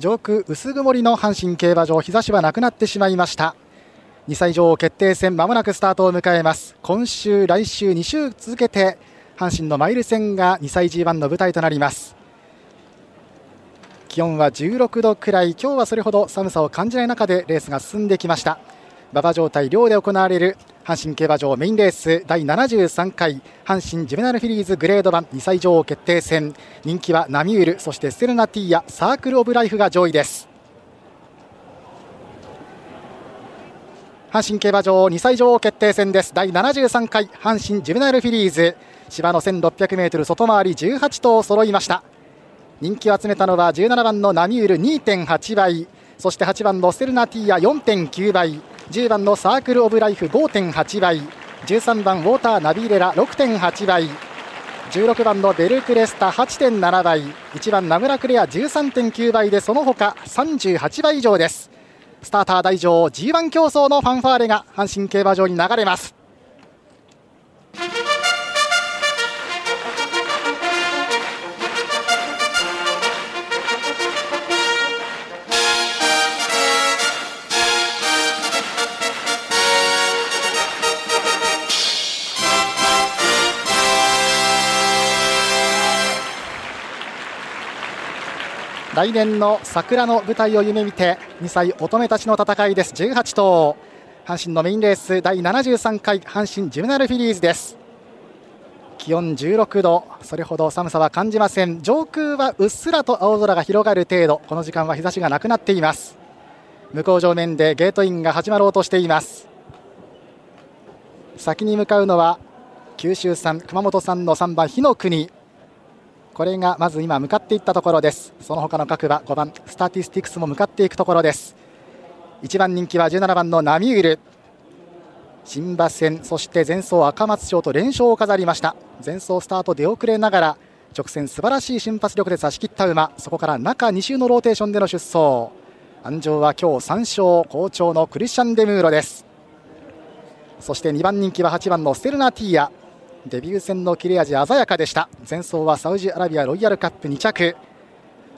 上空薄曇りの阪神競馬場日差しはなくなってしまいました。2歳女王決定戦まもなくスタートを迎えます。今週来週2週続けて阪神のマイル戦が2歳 G1 の舞台となります。気温は16度くらい。今日はそれほど寒さを感じない中でレースが進んできました。馬場状態寮で行われる阪神競馬場メインレース第73回阪神ジュベナルフィリーズグレード版2歳女王決定戦。人気はナミュールそしてステルナティーヤサークルオブライフが上位です。阪神競馬場2歳女王決定戦です。第73回阪神ジュベナルフィリーズ。芝の 1600m 外回り18頭揃いました。人気を集めたのは17番のナミュール2.8倍。そして8番のステルナティーヤ4.9倍。10番のサークル・オブ・ライフ5.8倍13番ウォーター・ナビレラ6.8倍16番のベルクレスタ8.7倍1番ナムラクレア13.9倍でその他38倍以上です。スターター大上 G1 競争のファンファーレが阪神競馬場に流れます。来年の桜の舞台を夢見て2歳乙女たちの戦いです。18頭。阪神のメインレース第73回阪神ジュネナルフィリーズです。気温16度。それほど寒さは感じません。上空はうっすらと青空が広がる程度。この時間は日差しがなくなっています。向こう上面でゲートインが始まろうとしています。先に向かうのは九州産熊本産の3番火の国。これがまず今向かっていったところです。その他の各馬5番スタティスティクスも向かっていくところです。1番人気は17番のナミュール新馬戦そして前走赤松賞と連勝を飾りました。前走スタート出遅れながら直線素晴らしい瞬発力で差し切った馬。そこから中2週のローテーションでの出走。鞍上は今日3勝好調のクリスチャン・デムーロです。そして2番人気は8番のステルナティーア。デビュー戦の切れ味鮮やかでした。前走はサウジアラビアロイヤルカップ2着。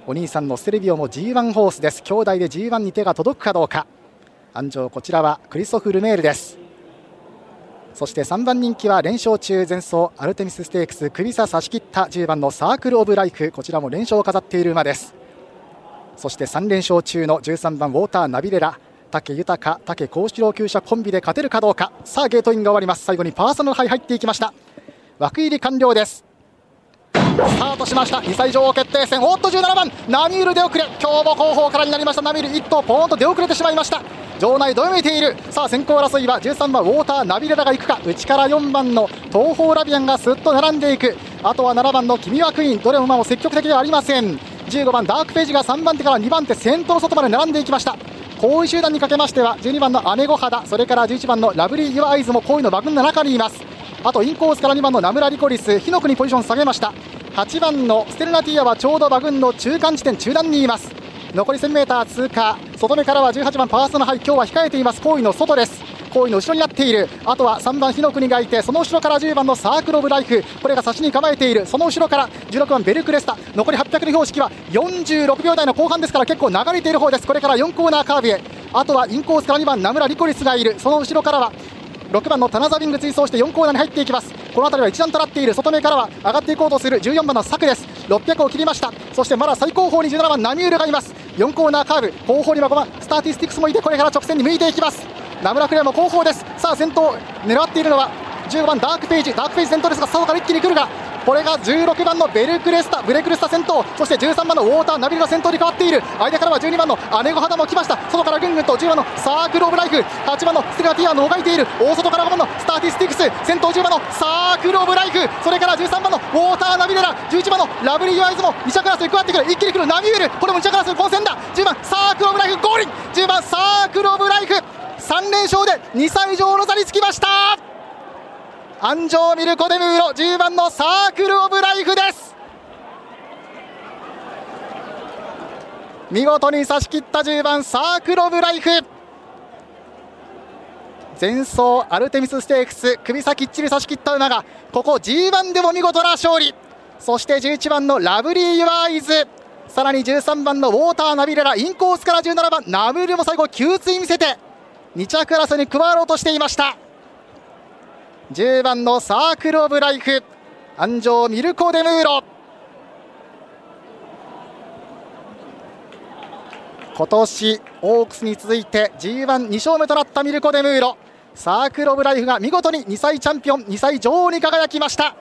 お兄さんのステルビオも G1 ホースです。兄弟で G1 に手が届くかどうか。安城こちらはクリストフ・ルメールです。そして3番人気は連勝中前走アルテミスステークス首差差し切った10番のサークル・オブ・ライフ。こちらも連勝を飾っている馬です。そして3連勝中の13番ウォーター・ナビレラ。武豊、武幸四郎厩舎コンビで勝てるかどうか。さあゲートインが終わります。最後にパーソナルハイ入っていきました。枠入り完了です。スタートしました。2歳女王決定戦。おっと17番。ナミール出遅れ。今日も後方からになりました。ナミール1頭ポーンと出遅れてしまいました。場内どよめいている。さあ先行争いは13番ウォーターナビレラが行くか。内から4番の東方ラビアンがすっと並んでいく。あとは7番の君はクイーン。どれも馬も積極的ではありません。15番ダークページが3番手から2番手先頭の外まで並んでいきました。後位集団にかけましては12番の姉御肌。それから11番のラブリー・ユア・アイズも後位の馬群の中にいます。あとインコースから2番のナムラ・リコリス火の国ポジション下げました。8番のステルナティアはちょうど馬群の中間地点中段にいます。残り 1000m 通過。外目からは18番パーソナハイ今日は控えています。後位の外です。後位の後ろになっている。あとは3番火の国がいてその後ろから10番のサークル・オブ・ライフ。これが差しに構えている。その後ろから16番ベルクレスタ。残り800の標識は46秒台の後半ですから結構流れている方です。これから4コーナーカーブへ。あとはインコースから2番ナムラ・リコリスがいる。その後ろからは6番のタナザビング追走して4コーナーに入っていきます。この辺りは一段となっている。外目からは上がっていこうとする14番のサクです。600を切りました。そしてまだ最後方に17番ナミュールがいます。4コーナーカーブ後方には5番スターティスティクスもいてこれから直線に向いていきます。ナムラクレアも後方です。さあ先頭狙っているのは15番ダークページ。ダークページ先頭ですが佐から一気に来るがこれが16番のベルクレスタブレクレスタ先頭そして13番のウォーターナビルが先頭に変わっている。間からは12番の姉御肌も来ました。外からぐんぐんと10番のサークル・オブ・ライフ8番のステラティアのがいている。大外から5番のスターティスティクス先頭10番のサークル・オブ・ライフそれから13番のウォーターナビレラ11番のラブリイユアアイズも2着争い加わってくる。一気に来るナミュールこれも2着争い混戦だ。10番サークル・オブ・ライフゴール10番サークル・オブ・ライフ。3連勝で2歳女王の座につきました。鞍上ミルコ・デムーロ10番のサークル・オブ・ライフです。見事に差し切った10番サークル・オブ・ライフ。前走アルテミスステークス首差きっちり差し切った馬がここ G1 でも見事な勝利。そして11番のラブリー・ユアイズ。さらに13番のウォーターナビレラインコースから17番ナブルも最後給水見せて2着争いに加わろうとしていました。10番のサークル・オブ・ライフ。安城ミルコ・デムーロ。今年オークスに続いて G12 勝目となったミルコ・デムーロ。サークル・オブ・ライフが見事に2歳チャンピオン2歳女王に輝きました。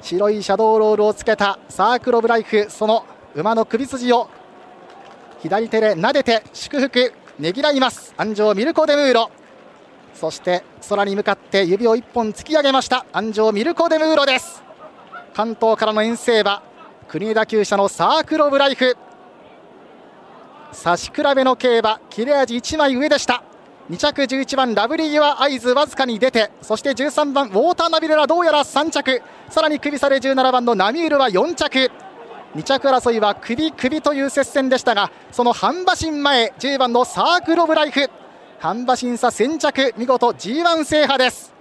白いシャドーロールをつけたサークル・オブ・ライフその馬の首筋を左手で撫でて祝福ねぎらいます。安城ミルコ・デムーロ。そして空に向かって指を1本突き上げました。安城ミルコ・デムーロです。関東からの遠征馬国枝厩舎のサークル・オブ・ライフ。差し比べの競馬切れ味1枚上でした。2着11番ラブリー・ユア・アイズわずかに出てそして13番ウォーターナビレラどうやら3着。さらに首差で17番のナミールは4着。2着争いは首首という接戦でしたがその半馬身前10番のサークル・オブ・ライフ。半馬審査先着見事 G1 制覇です。